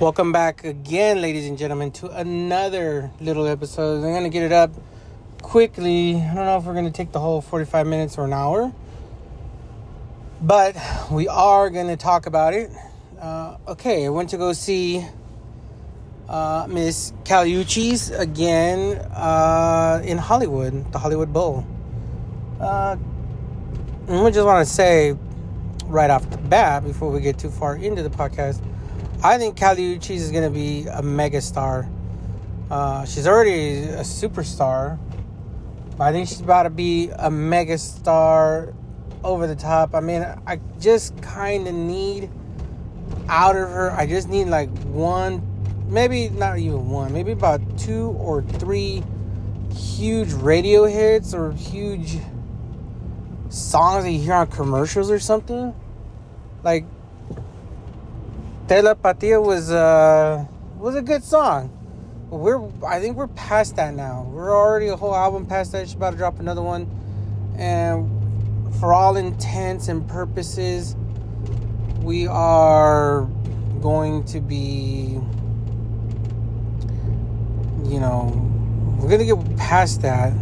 Welcome back again, ladies and gentlemen, to another little episode. I'm going to get it up quickly. I don't know if we're going to take the whole 45 minutes or an hour, but we are going to talk about it. Uh, okay, I went to go see uh, Miss Kali Uchis again uh, in Hollywood, the Hollywood Bowl. Uh, we just want to say right off the bat, before we get too far into the podcast, I think Kali Uchis is going to be a megastar. Uh, she's already a superstar. I think she's about to be a megastar over the top. I mean, I just kind of need out of her. I just need like one maybe not even one, maybe about two or three huge radio hits or huge songs that you hear on commercials or something. Like Telepatía was uh was a good song. We're I think we're past that now. We're already a whole album past that. She's about to drop another one. And for all intents and purposes, we are going to be you know, we're gonna get past that.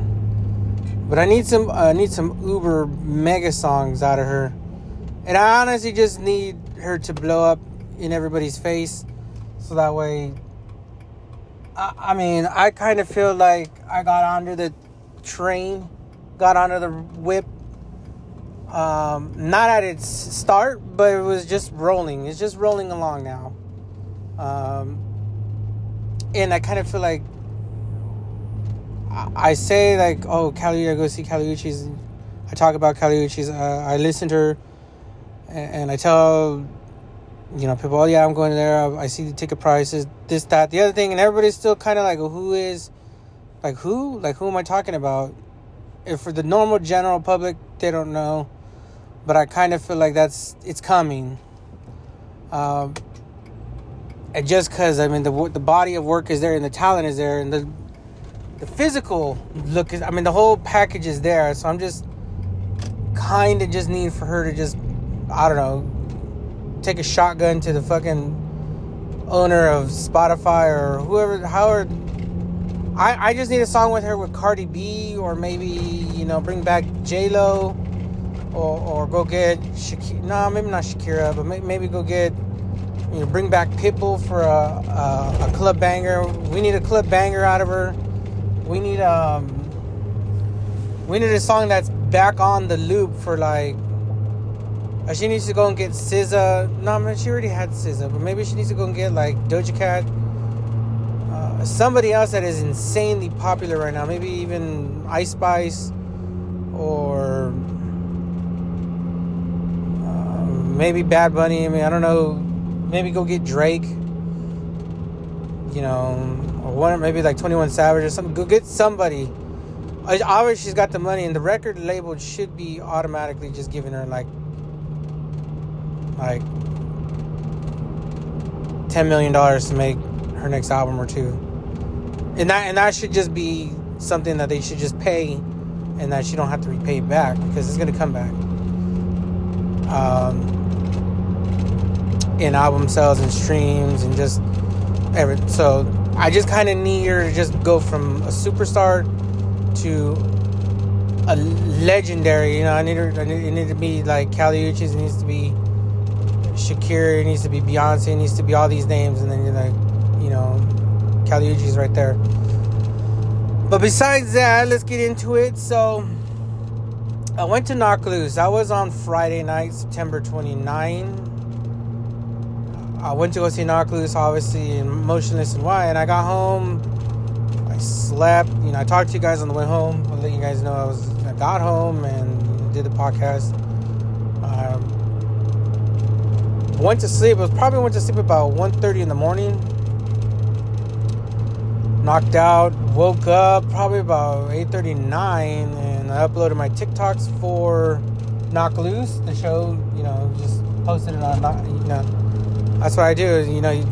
But I need some I uh, need some uber mega songs out of her. And I honestly just need her to blow up in everybody's face. So that way I, I mean, I kind of feel like I got onto the train, got onto the whip. Um, not at its start, but it was just rolling. It's just rolling along now. Um, and I kind of feel like I say like, oh, Kali, I go see Kali Uchis. I talk about Kali Uchis. Uh, I listen to her, and, and, I tell, you know, people, oh yeah, I'm going there. I, see the ticket prices, this, that, the other thing, and everybody's still kind of like, who is, like who, like who am I talking about? If for the normal general public, they don't know, but I kind of feel like that's it's coming. Um, and just because I mean the the body of work is there and the talent is there and the the physical look is I mean the whole package is there. So I'm just kind of just need for her to just I don't know take a shotgun to the fucking owner of Spotify or whoever however I, I just need a song with her with Cardi B or maybe you know bring back J Lo or, or go get Shakira no nah, maybe not Shakira but maybe go get you know bring back Pitbull for a, a, a club banger. We need a club banger out of her. We need um we need a song that's back on the loop for like uh, she needs to go and get SZA. No, man, she already had SZA, but maybe she needs to go and get like Doja Cat. Uh, somebody else that is insanely popular right now. Maybe even Ice Spice, or uh, maybe Bad Bunny. I mean, I don't know. Maybe go get Drake. You know, or one maybe like 21 Savage or something. Go get somebody. Obviously, she's got the money, and the record label should be automatically just giving her like like 10 million dollars to make her next album or two. And that and that should just be something that they should just pay and that she don't have to repay back because it's gonna come back. Um, in album sales and streams and just every so I just kind of need her to just go from a superstar to a legendary. You know, I need her. I need, it to be like Kali Uchis. It needs to be Shakira. It needs to be Beyonce. It needs to be all these names, and then you're like, you know, Kali Uchis right there. But besides that, let's get into it. So, I went to Knocked Loose. That was on Friday night, September 29 I went to go see Knocked Loose, obviously, and Motionless In White, and I got home. I slept. You know, I talked to you guys on the way home. I'll let you guys know I was. I got home and did the podcast. Um, went to sleep. I was probably went to sleep about 1.30 in the morning. Knocked out. Woke up probably about 8.39 and I uploaded my TikToks for Knock Loose, the show. You know, just posted it on, you know, that's what I do. You know,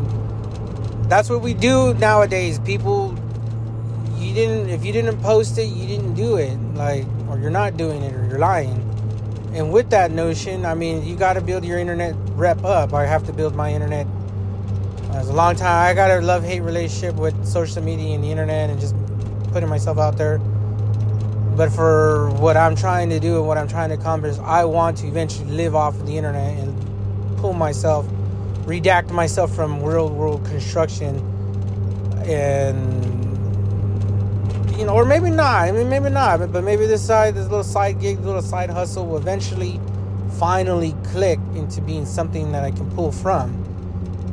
that's what we do nowadays. People, you didn't if you didn't post it, you didn't do it. Like, or you're not doing it, or you're lying. And with that notion, I mean, you got to build your internet rep up. I have to build my internet it's a long time. I got a love hate relationship with social media and the internet and just putting myself out there. But for what I'm trying to do and what I'm trying to accomplish, I want to eventually live off of the internet and pull myself, redact myself from real world construction and you know, or maybe not. I mean, maybe not. But, but maybe this side, this little side gig, little side hustle, will eventually, finally click into being something that I can pull from.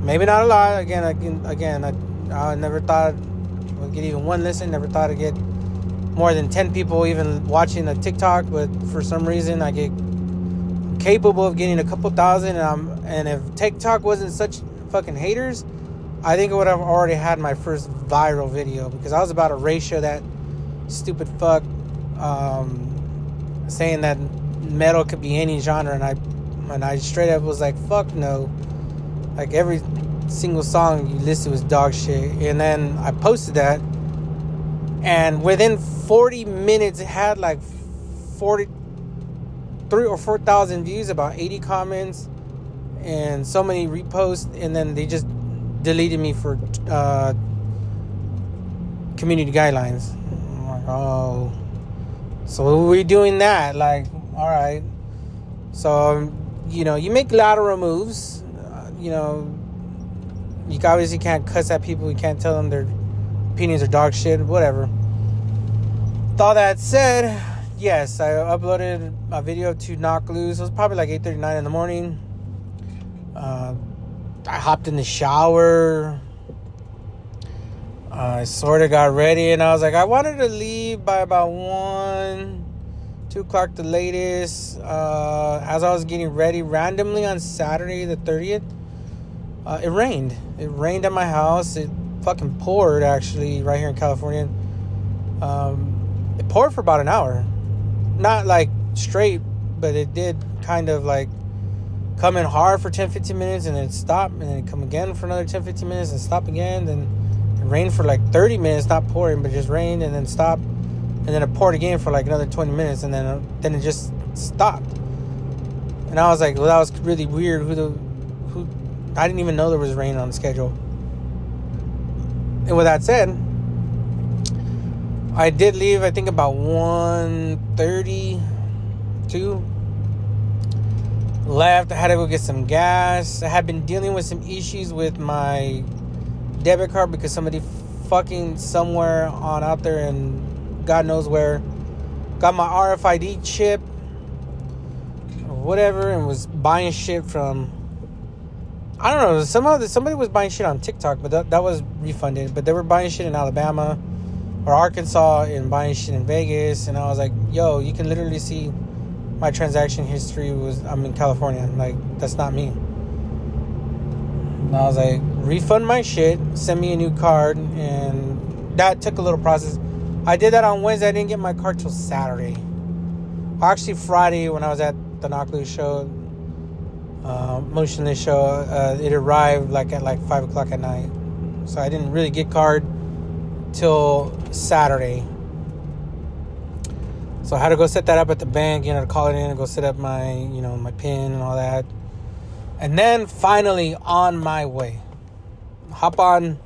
Maybe not a lot. Again, again, again. I, I never thought I'd get even one listen. Never thought I'd get more than ten people even watching a TikTok. But for some reason, I get capable of getting a couple thousand. And I'm, and if TikTok wasn't such fucking haters, I think I would have already had my first viral video because I was about to ratio that stupid fuck um, saying that metal could be any genre, and I and I straight up was like, fuck no. Like every single song you listed was dog shit, and then I posted that, and within 40 minutes it had like 40, three or four thousand views, about 80 comments, and so many reposts, and then they just deleted me for uh, community guidelines. I'm like, oh, so we're doing that. Like, all right. So, you know, you make lateral moves. Uh, you know, you obviously can't cuss at people. You can't tell them their opinions are dog shit. Whatever. With all that said, yes, I uploaded a video to Knocked Loose. It was probably like 8:39 in the morning. Uh, I hopped in the shower. I sort of got ready and I was like, I wanted to leave by about 1, 2 o'clock the latest. Uh, as I was getting ready, randomly on Saturday the 30th, uh, it rained. It rained at my house. It fucking poured actually right here in California. Um, it poured for about an hour. Not like straight, but it did kind of like come in hard for 10 15 minutes and then stop and then come again for another 10 15 minutes and stop again then it rained for like 30 minutes not pouring but just rained and then stopped and then it poured again for like another 20 minutes and then uh, then it just stopped. And i was like well that was really weird. Who the who i didn't even know there was rain on the schedule. And with that said i did leave i think about 1.32 left. I had to go get some gas. I had been dealing with some issues with my debit card because somebody fucking somewhere on out there and God knows where got my RFID chip or whatever and was buying shit from I don't know somehow somebody was buying shit on TikTok but that, that was refunded but they were buying shit in Alabama or Arkansas and buying shit in Vegas and I was like yo you can literally see my transaction history was I'm in California. Like that's not me. And I was like, refund my shit, send me a new card, and that took a little process. I did that on Wednesday. I didn't get my card till Saturday. Actually, Friday when I was at the Loose show, uh, motionless show, uh, it arrived like at like five o'clock at night. So I didn't really get card till Saturday. So I had to go set that up at the bank, you know, to call it in and go set up my, you know, my pin and all that. And then finally on my way. Hop on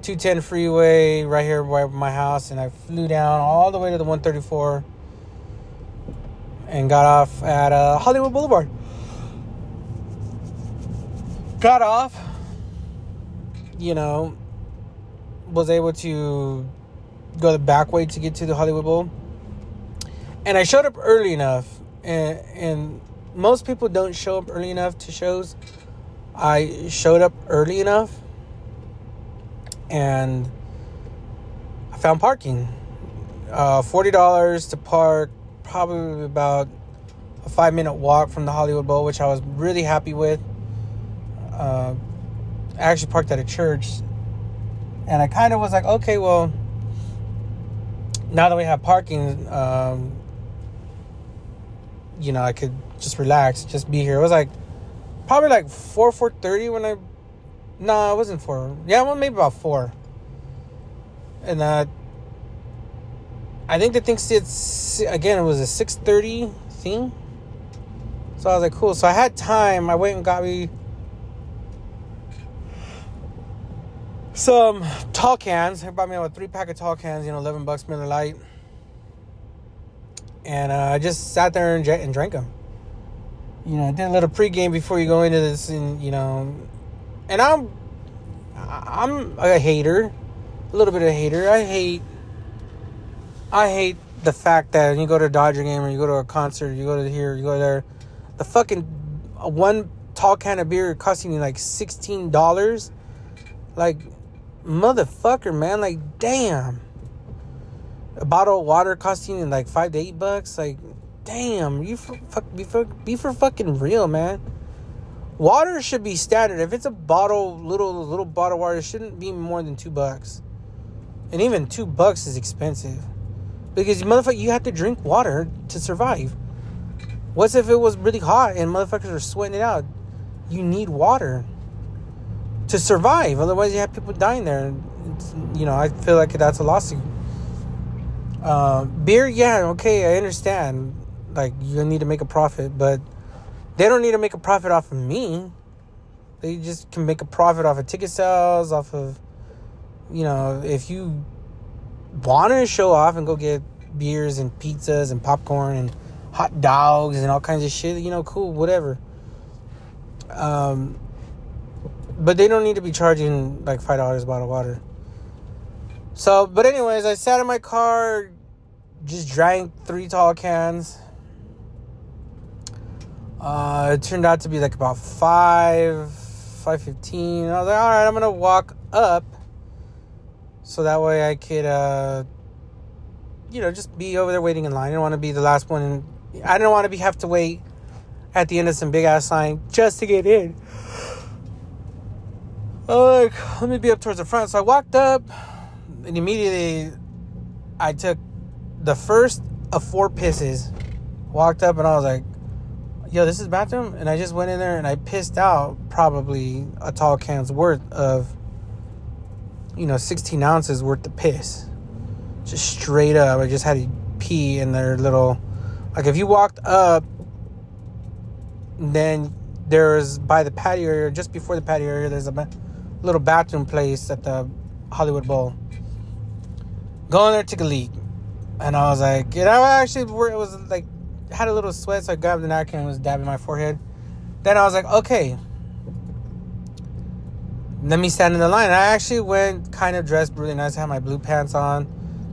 210 freeway right here by my house and I flew down all the way to the 134 and got off at uh, Hollywood Boulevard. Got off, you know, was able to go the back way to get to the Hollywood Bowl and I showed up early enough, and, and most people don't show up early enough to shows. I showed up early enough, and I found parking. Uh, Forty dollars to park, probably about a five minute walk from the Hollywood Bowl, which I was really happy with. Uh, I actually parked at a church, and I kind of was like, okay, well, now that we have parking, um, you know, I could just relax, just be here. It was like probably like four, four thirty when I. No, it wasn't four. Yeah, well, maybe about four. And uh, I think the thing it's again. It was a six thirty thing. So I was like, cool. So I had time. I went and got me some tall cans. I bought me a three pack of tall cans, you know, 11 bucks Miller Lite. And uh, I just sat there and, and drank them. You know, I did a little pregame before you go into this, and you know, and I'm, I'm a hater, a little bit of a hater. I hate, I hate the fact that when you go to a Dodger game or you go to a concert, you go to here, you go there, the fucking one tall can of beer costing you like sixteen dollars. Like, motherfucker, man. Like, damn. A bottle of water costing you like five to eight bucks. Like, damn. You for, fuck, be for, be for fucking real, man. Water should be standard. If it's a bottle, little little bottle water, shouldn't be more than two bucks. And even two bucks is expensive. Because motherfucker, you have to drink water to survive. What's if it was really hot and motherfuckers are sweating it out? You need water to survive. Otherwise, you have people dying there. It's, you know, I feel like that's a lawsuit. Uh, beer, yeah, okay, I understand. Like, you need to make a profit, but they don't need to make a profit off of me. They just can make a profit off of ticket sales, off of, you know, if you want to show off and go get beers and pizzas and popcorn and hot dogs and all kinds of shit, you know, cool, whatever. Um, but they don't need to be charging like five dollars a bottle of water. So, but anyways, I sat in my car, just drank three tall cans. Uh, it turned out to be like about five, five fifteen. I was like, all right, I'm gonna walk up, so that way I could, uh, you know, just be over there waiting in line. I didn't want to be the last one. And I didn't want to be have to wait at the end of some big ass line just to get in. Like, let me be up towards the front. So I walked up, and immediately I took the first of four pisses. Walked up, and I was like, "Yo, this is bathroom." And I just went in there and I pissed out probably a tall can's worth of, you know, 16 ounces worth of piss, just straight up. I just had to pee in their little, like if you walked up, then there's by the patio area, just before the patio area, there's a little bathroom place at the Hollywood Bowl. Go in there, took a leak. And I was like, you know, I actually it was like had a little sweat, so I grabbed the napkin and was dabbing my forehead. Then I was like, okay. Let me stand in the line. I actually went kind of dressed really nice. I had my blue pants on,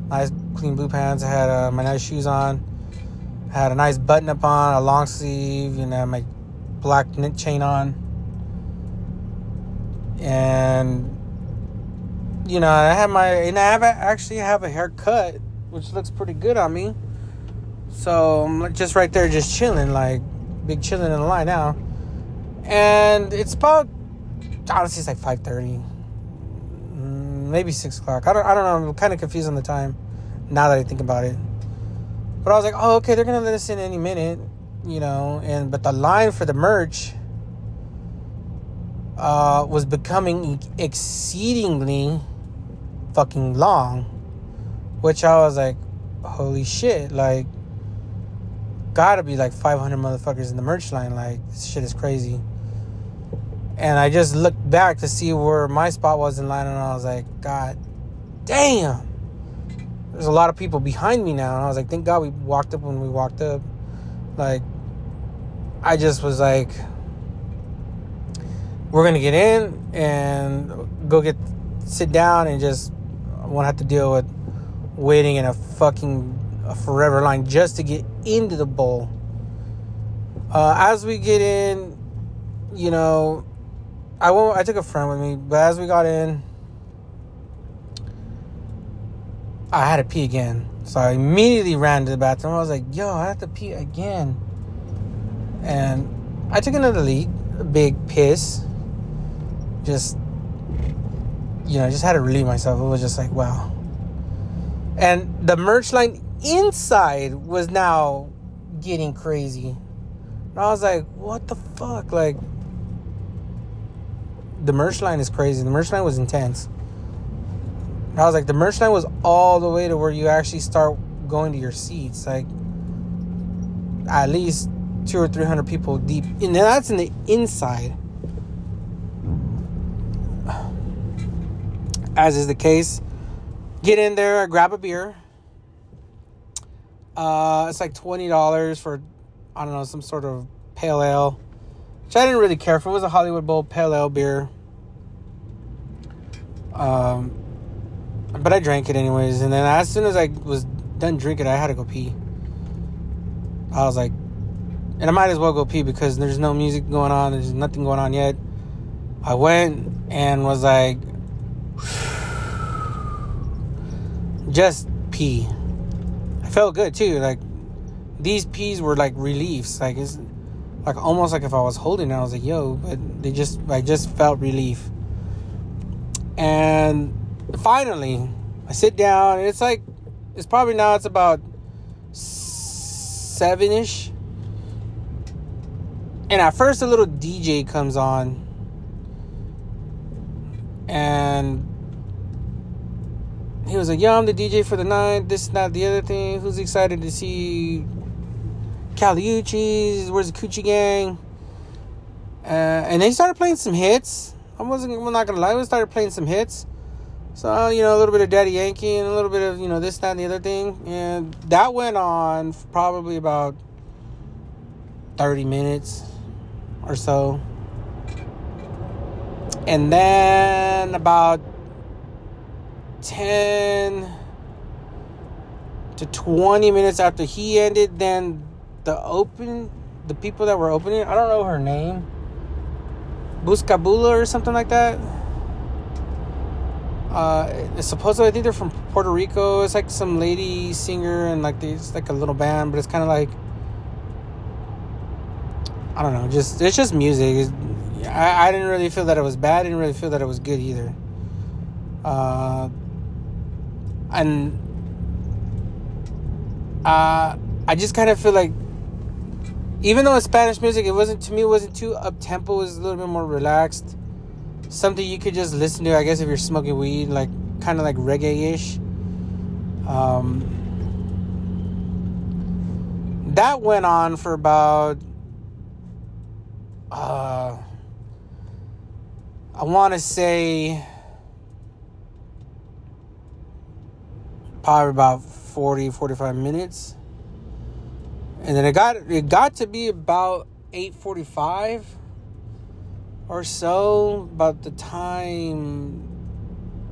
nice clean blue pants. I had uh, my nice shoes on. I had a nice button up on, a long sleeve, you know, my black knit chain on and you know I have my and I have actually have a haircut which looks pretty good on me. So I'm just right there, just chilling, like big chilling in the line now. And it's about honestly it's like five thirty, mm, maybe six o'clock. I don't I don't know. I'm kind of confused on the time now that I think about it. But I was like, oh okay, they're gonna let us in any minute, you know. And but the line for the merch uh, was becoming exceedingly fucking long, which I was like, holy shit, like, gotta be like 500 motherfuckers in the merch line. Like, this shit is crazy. And I just looked back to see where my spot was in line, and I was like, God damn. There's a lot of people behind me now. And I was like, thank God we walked up when we walked up. Like, I just was like, we're gonna get in and go get sit down and just won't have to deal with waiting in a fucking a forever line just to get into the bowl. Uh, as we get in, you know, I won't. I took a friend with me, but as we got in, I had to pee again. So I immediately ran to the bathroom. I was like, "Yo, I have to pee again," and I took another leak, a big piss, just you know, I just had to relieve myself. It was just like, wow. And the merch line inside was now getting crazy. And I was like, what the fuck? Like, the merch line is crazy. The merch line was intense. And I was like, the merch line was all the way to where you actually start going to your seats. Like, at least two or three hundred people deep. And that's in the inside. As is the case. Get in there, grab a beer. Uh, it's like twenty dollars for, I don't know, some sort of pale ale, which I didn't really care for. It was a Hollywood Bowl pale ale beer. Um, but I drank it anyways, and then as soon as I was done drinking, I had to go pee. I was like, and I might as well go pee because there's no music going on. There's nothing going on yet. I went and was like, just pee. I felt good too. Like these peas were like reliefs. Like it's like almost like if I was holding it, I was like, yo, but they just I just felt relief. And finally, I sit down and it's like it's probably now it's about seven ish. And at first a little DJ comes on and he was like, "Yo, I'm the DJ for the night. This, is not the other thing. Who's excited to see Kali Uchis? Where's the Coochie Gang?" Uh, and they started playing some hits. I wasn't. I'm not gonna lie. We started playing some hits. So you know, a little bit of Daddy Yankee and a little bit of you know this, that, and the other thing, and that went on probably about thirty minutes or so. And then about 10 to 20 minutes after he ended, then the open, the people that were opening, I don't know her name, Buscabulla or something like that. Uh, supposedly I think they're from Puerto Rico. It's like some lady singer and like it's like a little band, but it's kind of like I don't know, just it's just music. It's, I, I didn't really feel that it was bad. I didn't really feel that it was good either. Uh, and uh, I just kind of feel like, even though it's Spanish music, it wasn't to me. It wasn't too up tempo. It was a little bit more relaxed. Something you could just listen to. I guess if you're smoking weed, like kind of like reggae ish. Um, that went on for about. Uh, I want to say probably about 40 45 minutes. And then it got it got to be about 8:45 or so about the time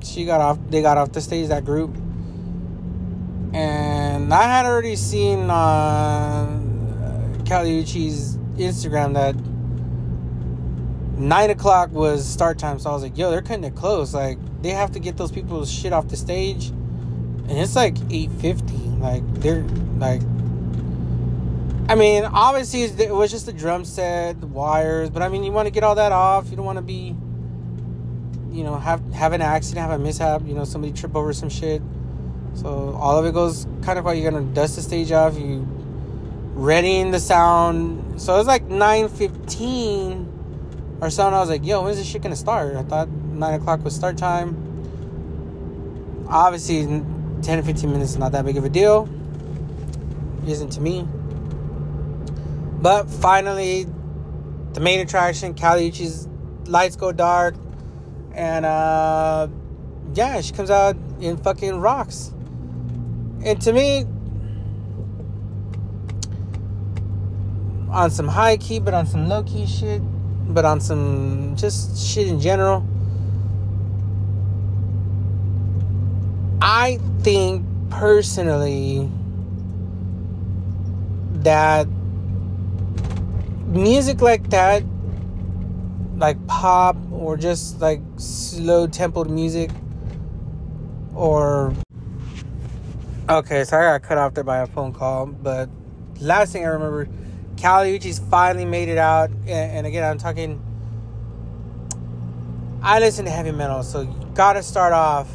she got off they got off the stage that group. And I had already seen on Uchis's Instagram that nine o'clock was start time, so I was like, "Yo, they're cutting it close. Like, they have to get those people's shit off the stage." And it's like eight fifty. Like, they're like, I mean, obviously it was just the drum set, the wires, but I mean, you want to get all that off. You don't want to be, you know, have have an accident, have a mishap. You know, somebody trip over some shit. So all of it goes kind of like you're gonna dust the stage off. You readying the sound. So it's like nine fifteen or something. I was like, yo, when's this shit gonna start? I thought 9 o'clock was start time. Obviously, 10 to 15 minutes is not that big of a deal. Isn't to me. But finally, the main attraction, Kali Uchis's lights go dark. And uh, yeah, she comes out in fucking rocks. And to me, on some high key, but on some low key shit, but on some just shit in general. I think personally that music like that, like pop or just like slow tempoed music, or okay, so I got cut off there by a phone call, but last thing I remember Kali Uchis finally made it out, and, and again, I'm talking. I listen to heavy metal, so you gotta start off.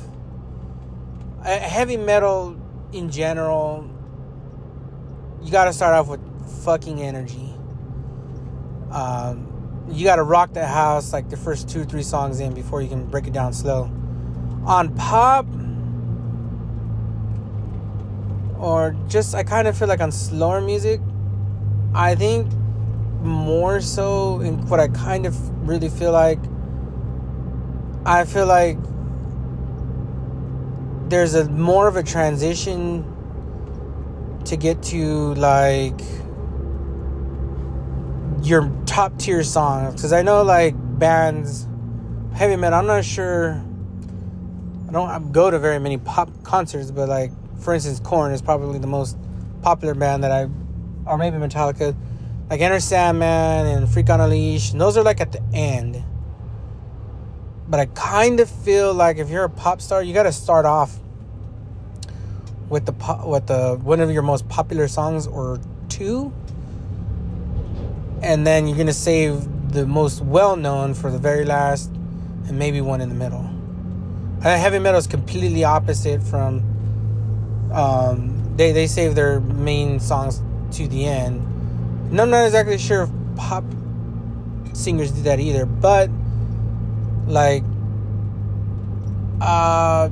Uh, heavy metal in general, you gotta start off with fucking energy. Um, you gotta rock the house like the first two, three songs in before you can break it down slow. On pop, or just I kind of feel like on slower music, I think more so in what I kind of really feel like I feel like there's a more of a transition to get to like your top tier songs. Because I know like bands heavy metal I'm not sure I don't go to very many pop concerts but like for instance Korn is probably the most popular band that I or maybe Metallica like Enter Sandman and Freak on a Leash and those are like at the end but I kind of feel like if you're a pop star you got to start off with the po- with the one of your most popular songs or two and then you're gonna save the most well known for the very last, and maybe one in the middle. Uh, heavy metal is completely opposite from. Um, they they save their main songs to the end. And I'm not exactly sure if pop singers do that either, but like, uh,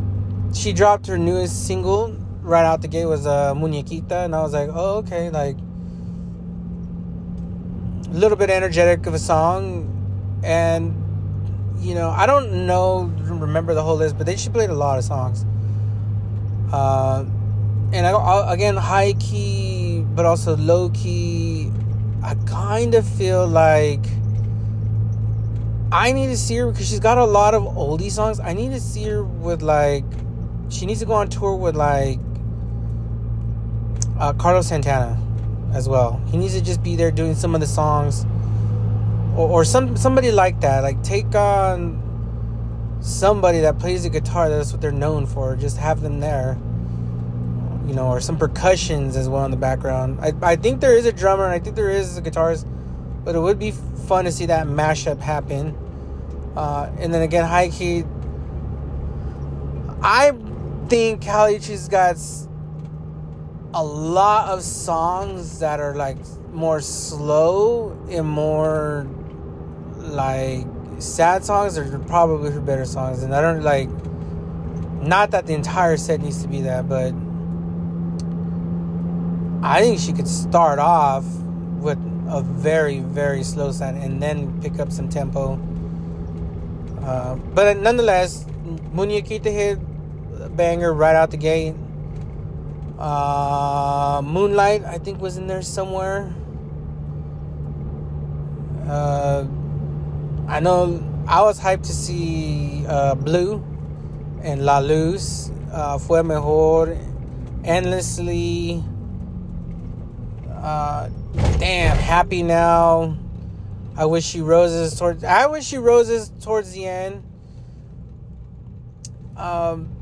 she dropped her newest single right out the gate was uh, Muñequita, and I was like, oh okay, like a little bit energetic of a song, and you know I don't know remember the whole list, but they she played a lot of songs. Uh, and I again high key, but also low key. I kind of feel like I need to see her because she's got a lot of oldie songs. I need to see her with like she needs to go on tour with like uh, Carlos Santana as well. He needs to just be there doing some of the songs, or, or some somebody like that. Like take on somebody that plays the guitar. That's what they're known for. Just have them there, you know, or some percussions as well in the background. I I think there is a drummer and I think there is a guitarist, but it would be fun to see that mashup happen. Uh, and then again, high key. I think Kali Uchis got a lot of songs that are like more slow and more like sad songs are probably her better songs and i don't like not that the entire set needs to be that but i think she could start off with a very very slow sound and then pick up some tempo uh, but nonetheless muñequita hit banger right out the gate uh, Moonlight, I think, was in there somewhere. Uh, I know I was hyped to see uh, Blue and La Luz, uh, Fue Mejor, Endlessly. Uh, damn, Happy Now. I Wish you Roses towards. I Wish you Roses towards the end. Um,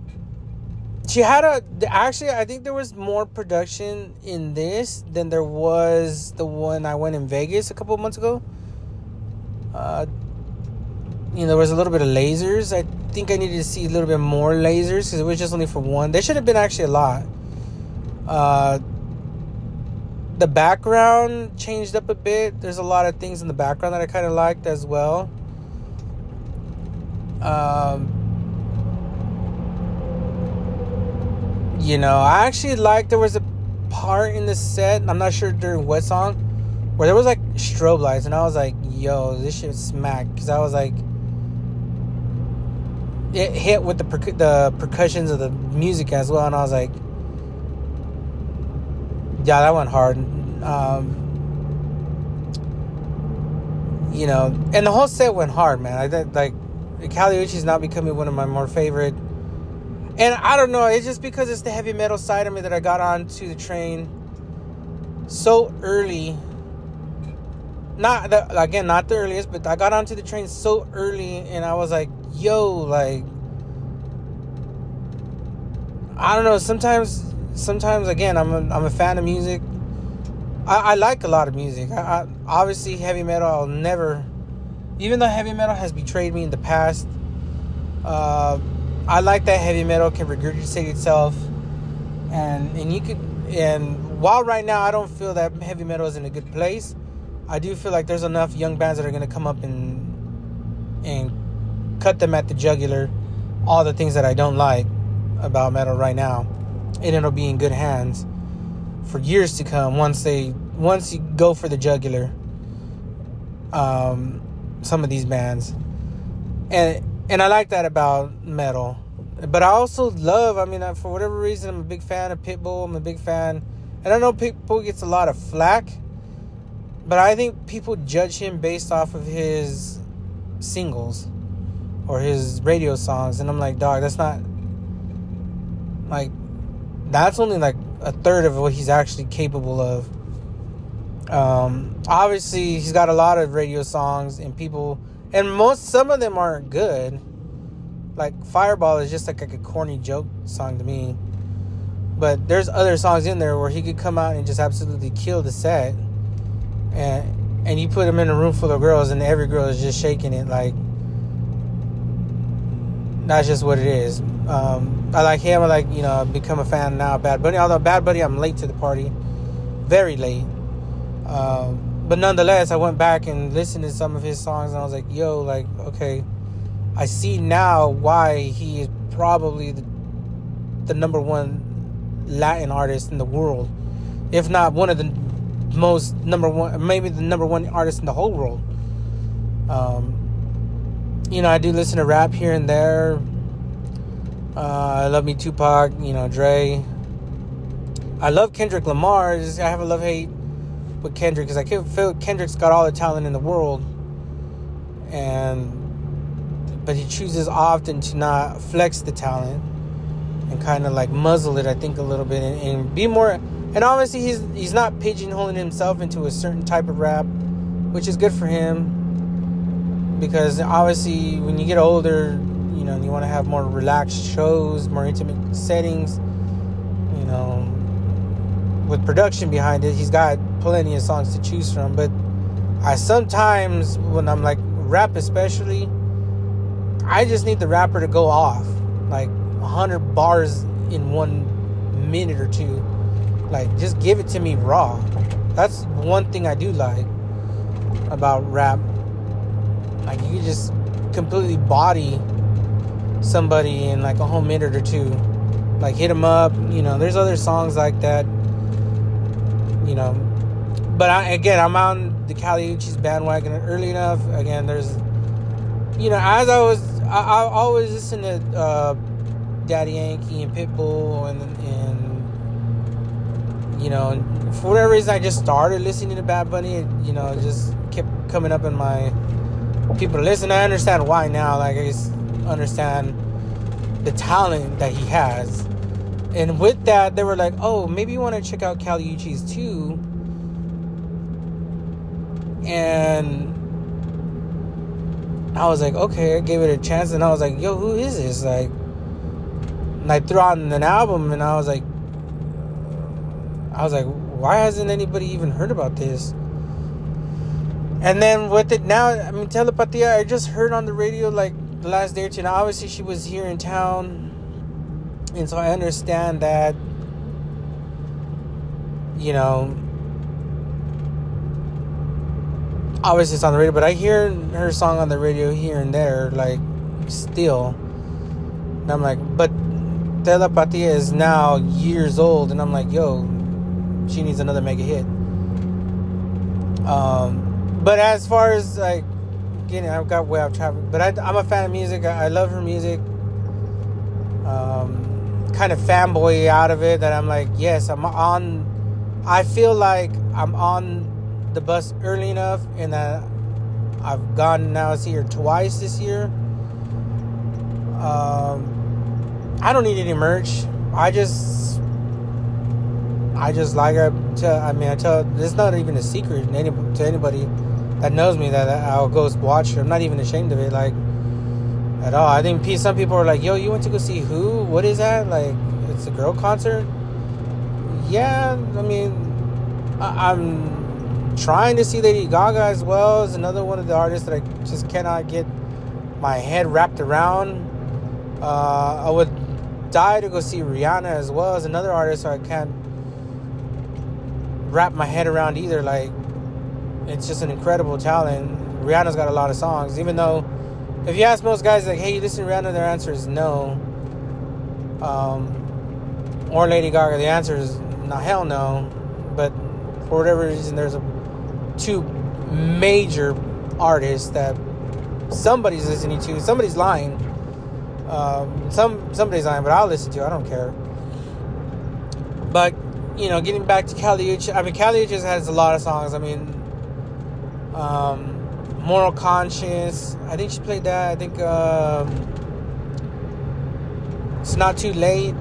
she had a actually i think there was more production in this than there was the one i went in vegas a couple months ago uh you know there was a little bit of lasers i think i needed to see a little bit more lasers because it was just only for one there should have been actually a lot uh the background changed up a bit there's a lot of things in the background that i kind of liked as well um You know, I actually like there was a part in the set, I'm not sure during what song, where there was like strobe lights, and I was like, yo, this shit smack. Because I was like, it hit with the, percu- the percussions of the music as well, and I was like, yeah, that went hard. Um, you know, and the whole set went hard, man. I think like Kali Uchis not becoming one of my more favorite and I don't know, it's just because it's the heavy metal side of me that I got onto the train so early. Not the again, not the earliest, but I got onto the train so early and I was like, yo, like I don't know, sometimes sometimes again I'm a, I'm a fan of music. I, I like a lot of music. I, I obviously heavy metal I'll never even though heavy metal has betrayed me in the past, uh I like that heavy metal can regurgitate itself, and and you could and while right now I don't feel that heavy metal is in a good place, I do feel like there's enough young bands that are gonna come up and and cut them at the jugular, all the things that I don't like about metal right now, and it'll be in good hands for years to come once they once you go for the jugular. Um, some of these bands, and and I like that about metal. but I also love. I mean, for whatever reason, I'm a big fan of Pitbull. I'm a big fan, and I know Pitbull gets a lot of flack, but I think people judge him based off of his singles or his radio songs, and I'm like, dog, that's not like that's only like a third of what he's actually capable of. Um, obviously, he's got a lot of radio songs, and people, and most some of them aren't good. Like Fireball is just like, like a corny joke song to me. But there's other songs in there where he could come out and just absolutely kill the set, and and you put him in a room full of girls, and every girl is just shaking it like that's just what it is. Um, I like him. I like you know become a fan now. Bad Bunny, although Bad Bunny, I'm late to the party, very late. Um, but nonetheless, I went back and listened to some of his songs, and I was like, yo, like okay, I see now why he is probably the, the number one Latin artist in the world, if not one of the most number one, maybe the number one artist in the whole world. Um, you know, I do listen to rap here and there. Uh, I love me Tupac, you know, Dre. I love Kendrick Lamar. I have a love hate with Kendrick because I feel Kendrick's got all the talent in the world, and but he chooses often to not flex the talent and kind of like muzzle it. I think a little bit and, and be more. And obviously, he's he's not pigeonholing himself into a certain type of rap, which is good for him because obviously when you get older, you know, you want to have more relaxed shows, more intimate settings, you know, with production behind it. He's got plenty of songs to choose from, but I sometimes when I'm like rap especially, I just need the rapper to go off like 100 bars in one minute or two. Like just give it to me raw. That's one thing I do like about rap like you just completely body somebody in like a whole minute or two. Like hit them up, you know. There's other songs like that, you know. But I, again, I'm on the Kali Uchis bandwagon early enough. Again, there's, you know, as I was, I, I always listen to uh, Daddy Yankee and Pitbull and and you know, for whatever reason, I just started listening to Bad Bunny. And, You know, just kept coming up in my people to listen. I understand why now. Like I just understand the talent that he has. And with that, they were like, "Oh, maybe you want to check out Kali Uchis too." And I was like, "Okay," I gave it a chance, and I was like, "Yo, who is this?" Like, and I threw on an album, and I was like, I was like, "Why hasn't anybody even heard about this?" And then with it now, I mean, Telepatia, I just heard on the radio like the last day or two. Now, obviously, she was here in town. And so I understand that, you know, obviously it's on the radio, but I hear her song on the radio here and there, like, still. And I'm like, but Telepatia is now years old. And I'm like, yo, she needs another mega hit. Um, but as far as like getting, I've got way off travel. But I, am a fan of music. I, I love her music. Um, kind of fanboy out of it. That I'm like, yes, I'm on. I feel like I'm on the bus early enough, and that I've gone now see her twice this year. Um, I don't need any merch. I just I just like her. To, I mean, I tell. It's not even a secret to anybody. To anybody that knows me that I'll go watch. I'm not even ashamed of it, like at all. I think some people are like, "Yo, you went to go see who? What is that? Like, it's a girl concert?" Yeah, I mean, I- am trying to see Lady Gaga as well as another one of the artists that I just cannot get my head wrapped around. Uh, I would die to go see Rihanna as well as another artist, so I can't wrap my head around either. Like, it's just an incredible talent. Rihanna's got a lot of songs, even though if you ask most guys like, "Hey, you listen to Rihanna?" Their answer is no. Um, or Lady Gaga, the answer is no, hell no. But for whatever reason, there's a two major artists that somebody's listening to. Somebody's lying. Um, some somebody's lying, but I'll listen to. I don't care. But you know, getting back to Kali Uchis, I mean, Kali Uchis has a lot of songs. I mean, um, Moral Conscience. I think she played that. I think um, it's not too late.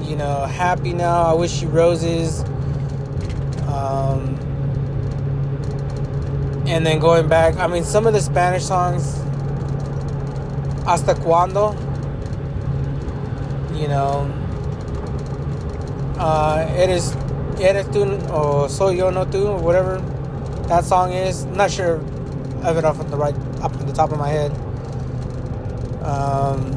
You know, Happy Now. I Wish You Roses. Um, and then going back, I mean, some of the Spanish songs, Hasta Cuando, you know, uh, Eres, Eres tú or Soy Yo No Tú, or whatever that song is. I'm not sure of it off the right, up at the top of my head. Um,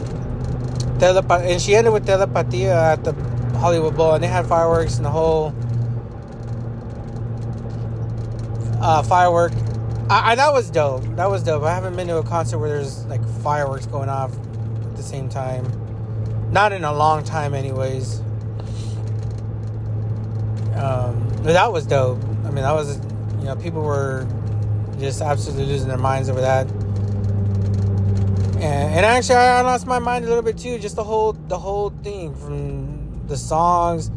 and she ended with Telepatia at the Hollywood Bowl, and they had fireworks and the whole uh, firework. I, I, that was dope. That was dope. I haven't been to a concert where there's like fireworks going off at the same time. Not in a long time, anyways. Um, that was dope. I mean, that was you know people were just absolutely losing their minds over that. And, and actually, I lost my mind a little bit too. Just the whole the whole thing from the songs.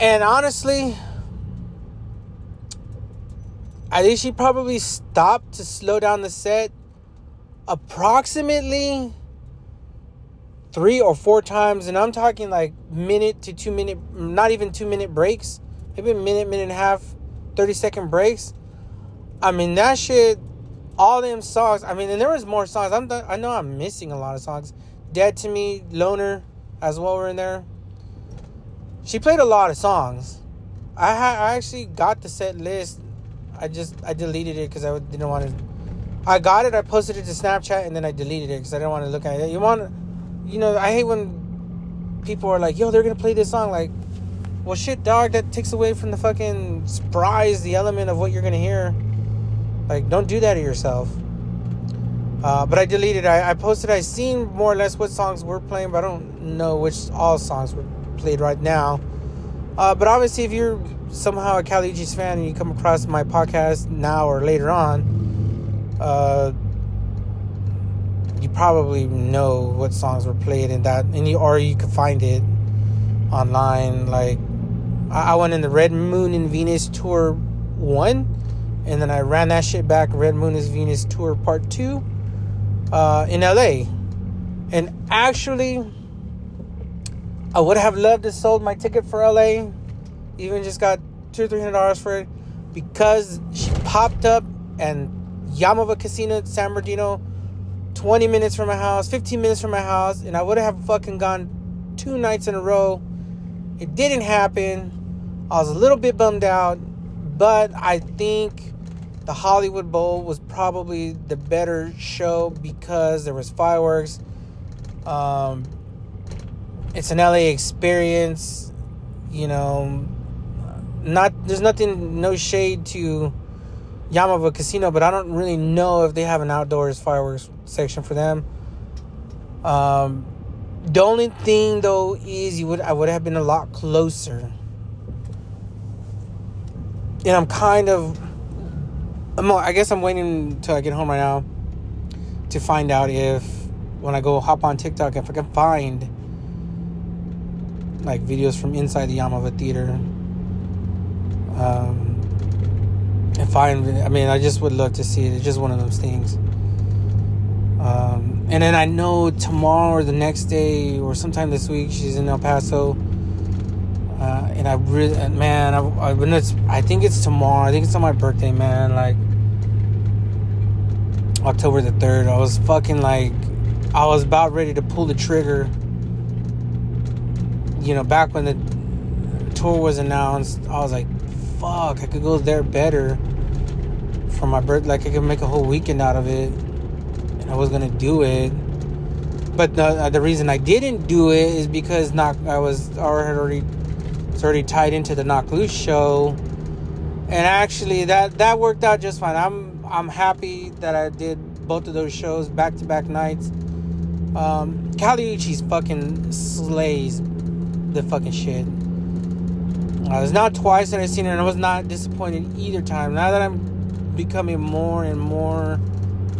And honestly, I think she probably stopped to slow down the set approximately three or four times. And I'm talking like minute to two minute, not even two minute breaks, maybe a minute, minute and a half, 30 second breaks. I mean, that shit, all them songs. I mean, and there was more songs. I'm, I know I'm missing a lot of songs. Dead to Me, Loner, as well, were in there. She played a lot of songs. I ha- I actually got the set list I just I deleted it because I didn't want to. I got it. I posted it to Snapchat and then I deleted it because I didn't want to look at it. You want, you know, I hate when people are like, "Yo, they're gonna play this song." Like, well, shit, dog. That takes away from the fucking surprise, the element of what you're gonna hear. Like, don't do that to yourself. Uh, but I deleted. I, I posted. I seen more or less what songs were playing, but I don't know which all songs were played right now. Uh, but obviously, if you're somehow a Kali Uchis fan and you come across my podcast now or later on, uh, you probably know what songs were played in that, and you or you could find it online. Like I, I went in the Red Moon in Venus tour one, and then I ran that shit back. Red Moon in Venus tour part two uh, in LA, and actually. I would have loved to sold my ticket for LA even just got two or three hundred dollars for it because she popped up and Yaamava Casino San Bernardino, 20 minutes from my house, 15 minutes from my house, and I would have fucking gone two nights in a row. It didn't happen. I was a little bit bummed out, but I think the Hollywood Bowl was probably the better show because there was fireworks. Um, it's an LA experience, you know not there's nothing no shade to Yaamava Casino, but I don't really know if they have an outdoors fireworks section for them. Um, the only thing though is you would I would have been a lot closer. And I'm kind of I'm, I guess I'm waiting until I get home right now to find out if when I go hop on TikTok if I can find like videos from inside the Yaamava theater um, and find, I mean, I just would love to see it. It's just one of those things. Um, and then I know tomorrow or the next day or sometime this week she's in El Paso. Uh, and I really, man, I, I, I think it's tomorrow. I think it's on my birthday, man. Like October the third. I was fucking like, I was about ready to pull the trigger. You know, back when the tour was announced, I was like, fuck, I could go there better for my birth. Like I could make a whole weekend out of it, I was gonna do it. But the uh, the reason I didn't do it is because not I was already it's already tied into the Knocked Loose show, and actually that that worked out just fine. I'm I'm happy that I did both of those shows back to back nights. Um, Kali Uchis fucking slays the fucking shit. Uh, it's not twice that I've seen it, and I was not disappointed either time. Now that I'm becoming more and more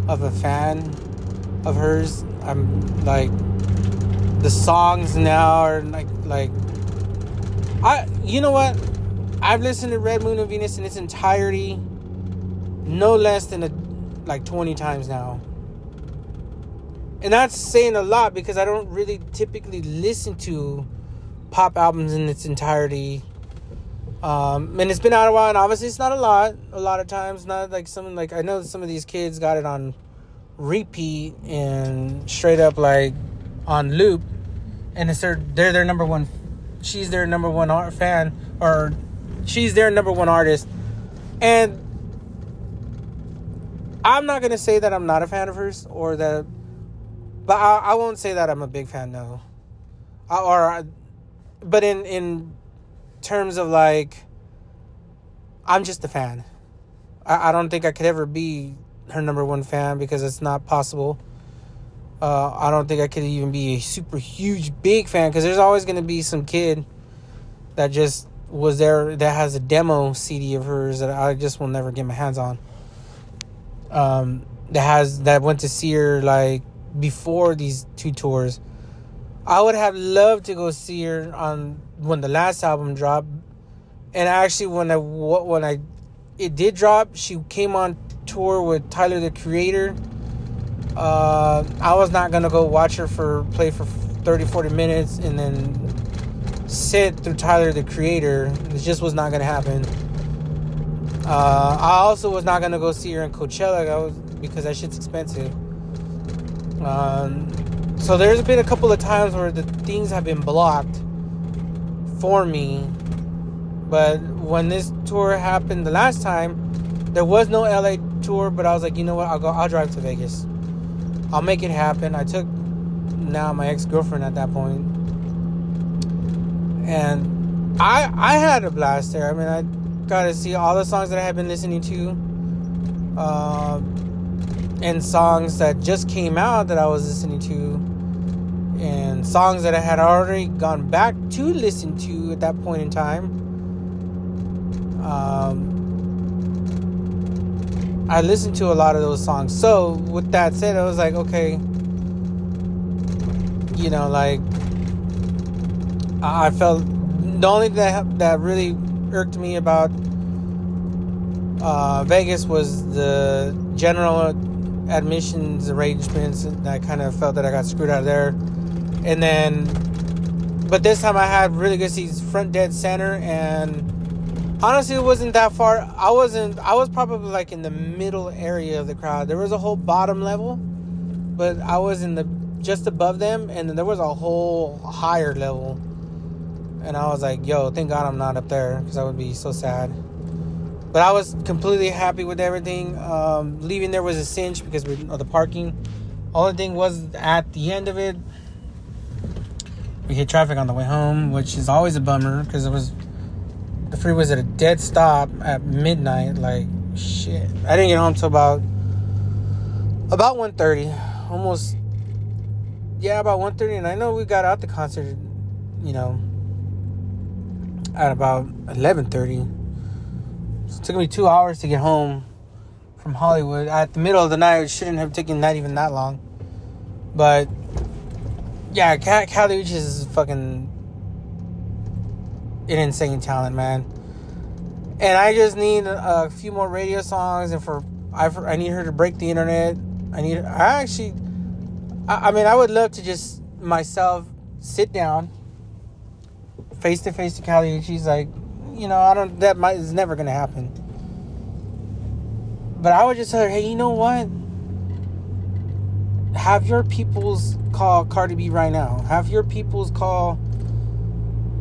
of a fan, of hers. I'm like the songs now are like like I you know what? I've listened to Red Moon in Venus in its entirety no less than a like 20 times now. And that's saying a lot because I don't really typically listen to pop albums in its entirety. Um, and it's been out a while, and obviously it's not a lot. A lot of times, not like some like I know some of these kids got it on repeat and straight up like on loop, and it's their they're their number one. She's their number one art fan, or she's their number one artist, and I'm not gonna say that I'm not a fan of hers or that, but I, I won't say that I'm a big fan. No, I, or, but in in terms of like, I'm just a fan. I, I don't think I could ever be her number one fan because it's not possible. Uh, I don't think I could even be a super huge big fan because there's always gonna be some kid that just was there that has a demo CD of hers that I just will never get my hands on um, that has that went to see her like before these two tours. I would have loved to go see her on when the last album dropped, and actually when I when I it did drop, she came on tour with Tyler the Creator. Uh, I was not gonna go watch her for play for 30, 40 minutes and then sit through Tyler the Creator. It just was not gonna happen. Uh, I also was not gonna go see her in Coachella was, because that shit's expensive. Um, so there's been a couple of times where the things have been blocked for me. But when this tour happened the last time, there was no LA tour. But I was like, you know what? I'll go. I'll drive to Vegas. I'll make it happen. I took now my ex girlfriend at that point, and I I had a blast there. I mean, I got to see all the songs that I have been listening to, uh, and songs that just came out that I was listening to, and songs that I had already gone back to listen to at that point in time. Um, I listened to a lot of those songs. So with that said, I was like, okay, you know, like I felt the only thing that that really irked me about uh, Vegas was the general admissions arrangements. And I kind of felt that I got screwed out of there. And then, but this time I had really good seats, front dead center, and honestly, it wasn't that far. I wasn't. I was probably like in the middle area of the crowd. There was a whole bottom level, but I was in the just above them, and then there was a whole higher level and I was like, yo, thank God I'm not up there because I would be so sad. But I was completely happy with everything. Um, leaving there was a cinch because of the parking. Only thing was at the end of it, we hit traffic on the way home, which is always a bummer because it was the freeway was at a dead stop at midnight. Like shit, I didn't get home till about about 1.30 almost yeah about 1.30 and i know we got out the concert you know at about 11:30. So it took me two hours to get home from Hollywood. At the middle of the night, it shouldn't have taken not even that long. But yeah, Kali Uchis is fucking an insane talent, man. And I just need a few more radio songs, and for I, for, I need her to break the internet. I need. I actually, I, I mean, I would love to just myself sit down face to face to Kali, and she's like, you know, I don't. That might is never gonna happen. But I would just tell her, hey, you know what? Have your peoples call Cardi B right now. Have your peoples call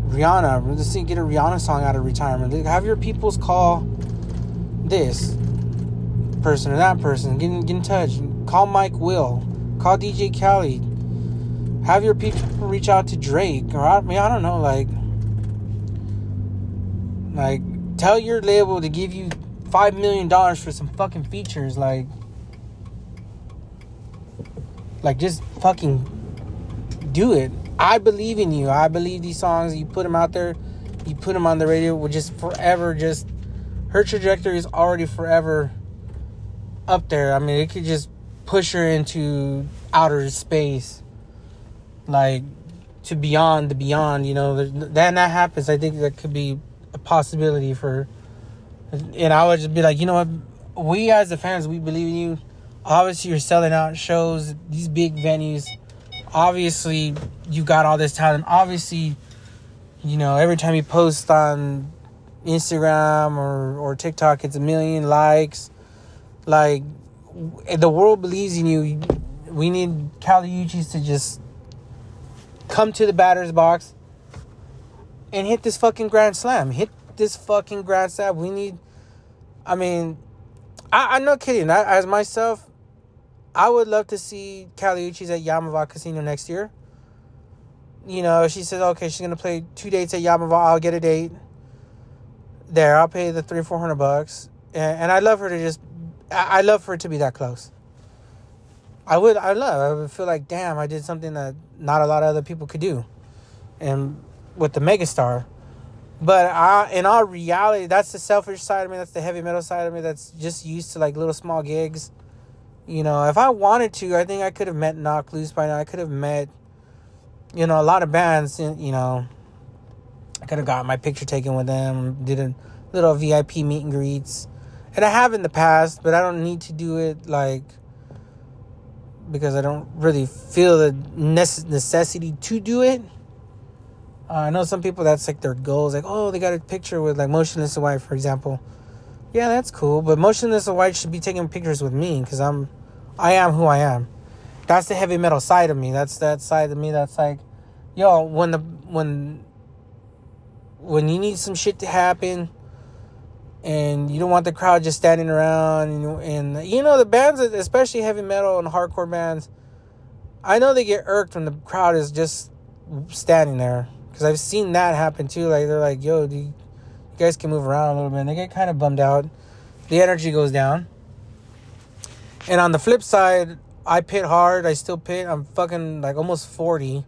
Rihanna. Let's see, get a Rihanna song out of retirement. Have your peoples call this person or that person. Get in, get in touch. Call Mike Will. Call DJ Khaled. Have your people reach out to Drake. Or I mean, I don't know, like like, tell your label to give you five million dollars for some fucking features. Like, like just fucking do it. I believe in you. I believe these songs. You put them out there. You put them on the radio. Will just forever. Just her trajectory is already forever up there. I mean, it could just push her into outer space, like to beyond the beyond. You know, then that happens. I think that could be a possibility for. And I would just be like, you know what, we as the fans, we believe in you. Obviously, you're selling out shows, these big venues. Obviously, you got all this talent. Obviously, you know, every time you post on Instagram or, or TikTok, it's a million likes. Like, the world believes in you. We need Kali Uchis to just come to the batter's box and hit this fucking grand slam. Hit this fucking grand slam. We need. I mean, I, I'm not kidding. I, as myself, I would love to see Kali Uchis at Yaamava Casino next year. You know, she says, okay, she's gonna play two dates at Yaamava. I'll get a date there. I'll pay the three four hundred bucks, and, and I'd love her to just. I, I love for it to be that close. I would. I love. I would feel like, damn, I did something that not a lot of other people could do, and with the megastar. But I, in all reality, that's the selfish side of me. That's the heavy metal side of me. That's just used to like little small gigs. You know, if I wanted to, I think I could have met Knocked Loose by now. I could have met, you know, a lot of bands. You know, I could have got my picture taken with them. Did a little VIP meet and greets, and I have in the past, but I don't need to do it like because I don't really feel the necessity to do it. Uh, I know some people that's like their goals, like oh they got a picture with like Motionless White, for example. Yeah, that's cool, but Motionless in White should be taking pictures with me because I'm, I am who I am. That's the heavy metal side of me. That's that side of me that's like, yo, when the when when you need some shit to happen and you don't want the crowd just standing around and, and you know the bands especially heavy metal and hardcore bands i know they get irked when the crowd is just standing there because i've seen that happen too like they're like yo you guys can move around a little bit and they get kind of bummed out. The energy goes down. And on the flip side i pit hard i still pit i'm fucking like almost 40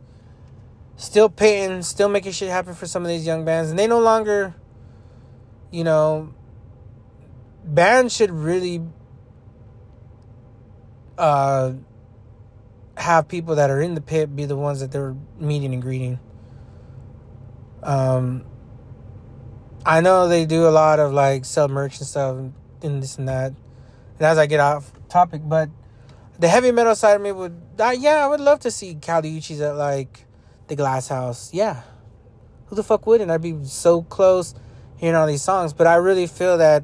still pitting still making shit happen for some of these young bands and they no longer you know bands should really uh, have people that are in the pit be the ones that they're meeting and greeting. Um, I know they do a lot of like sell merch and stuff and this and that. And as I get off topic, but the heavy metal side of me would, uh, yeah, I would love to see Kali Uchis at like the Glass House. Yeah, who the fuck wouldn't? I'd be so close hearing all these songs. But I really feel that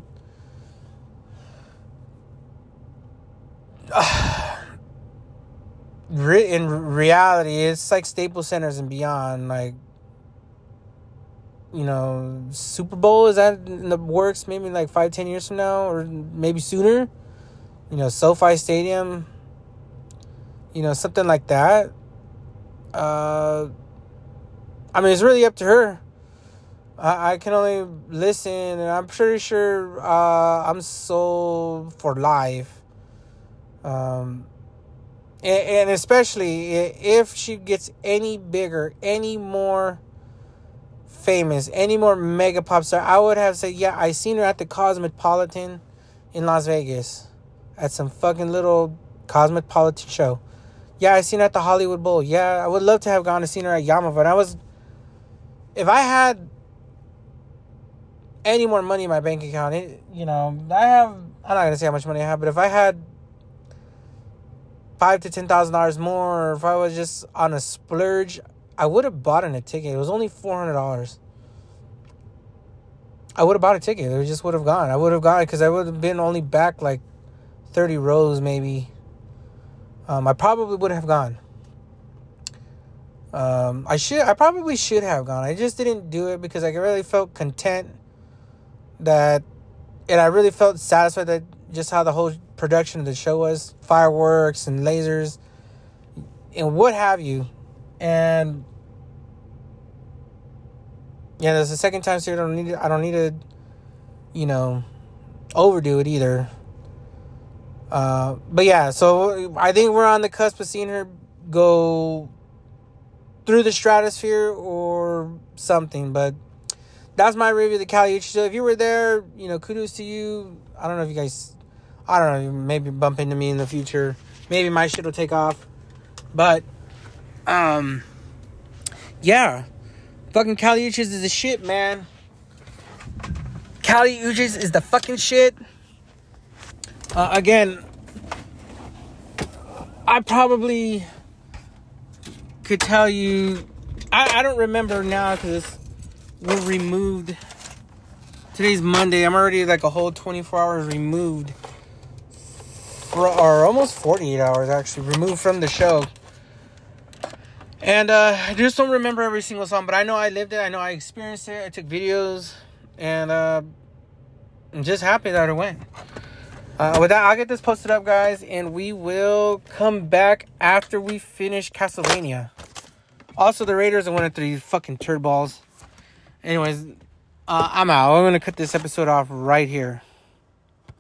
in reality, it's like Staples Centers and beyond. Like, you know, Super Bowl is that in the works? Maybe like five, ten years from now, or maybe sooner. You know, SoFi Stadium. You know, something like that. Uh, I mean, it's really up to her. I, I can only listen, and I'm pretty sure uh, I'm sold for life um, and, and especially if she gets any bigger, any more famous, any more mega pop star, I would have said, yeah, I seen her at the Cosmopolitan in Las Vegas at some fucking little Cosmopolitan show. Yeah, I seen her at the Hollywood Bowl. Yeah, I would love to have gone to seen her at Yaamava. And I was, if I had any more money in my bank account, it, you know, I have, I'm not gonna say how much money I have, but if I had five to ten thousand dollars more, or if I was just on a splurge, I would have bought in a ticket. It was only four hundred dollars. I would have bought a ticket. It just would have gone. I would have gone because I would have been only back like thirty rows, maybe. Um, I probably would have gone. Um, I should. I probably should have gone. I just didn't do it because I really felt content that, and I really felt satisfied that just how the whole production of the show was fireworks and lasers and what have you. And yeah, there's the second time, so I don't need to, I don't need to, you know, overdo it either. Uh, but yeah, so I think we're on the cusp of seeing her go through the stratosphere or something. But that's my review of the Kali Uchis. So if you were there, you know, kudos to you. I don't know if you guys I don't know, maybe bump into me in the future. Maybe my shit will take off. But, um, yeah. Fucking Kali Uchis is the shit, man. Kali Uchis is the fucking shit. Uh, again, I probably could tell you. I, I don't remember now because we're removed. Today's Monday. I'm already like a whole 24 hours removed. For, or almost 48 hours actually removed from the show. And uh, I just don't remember every single song, but I know I lived it. I know I experienced it. I took videos, and uh, I'm just happy that it went. Uh, with that, I'll get this posted up, guys, and we will come back after we finish Castlevania. Also, the Raiders are one of three fucking turd balls. Anyways, uh, I'm out. I'm gonna cut this episode off right here.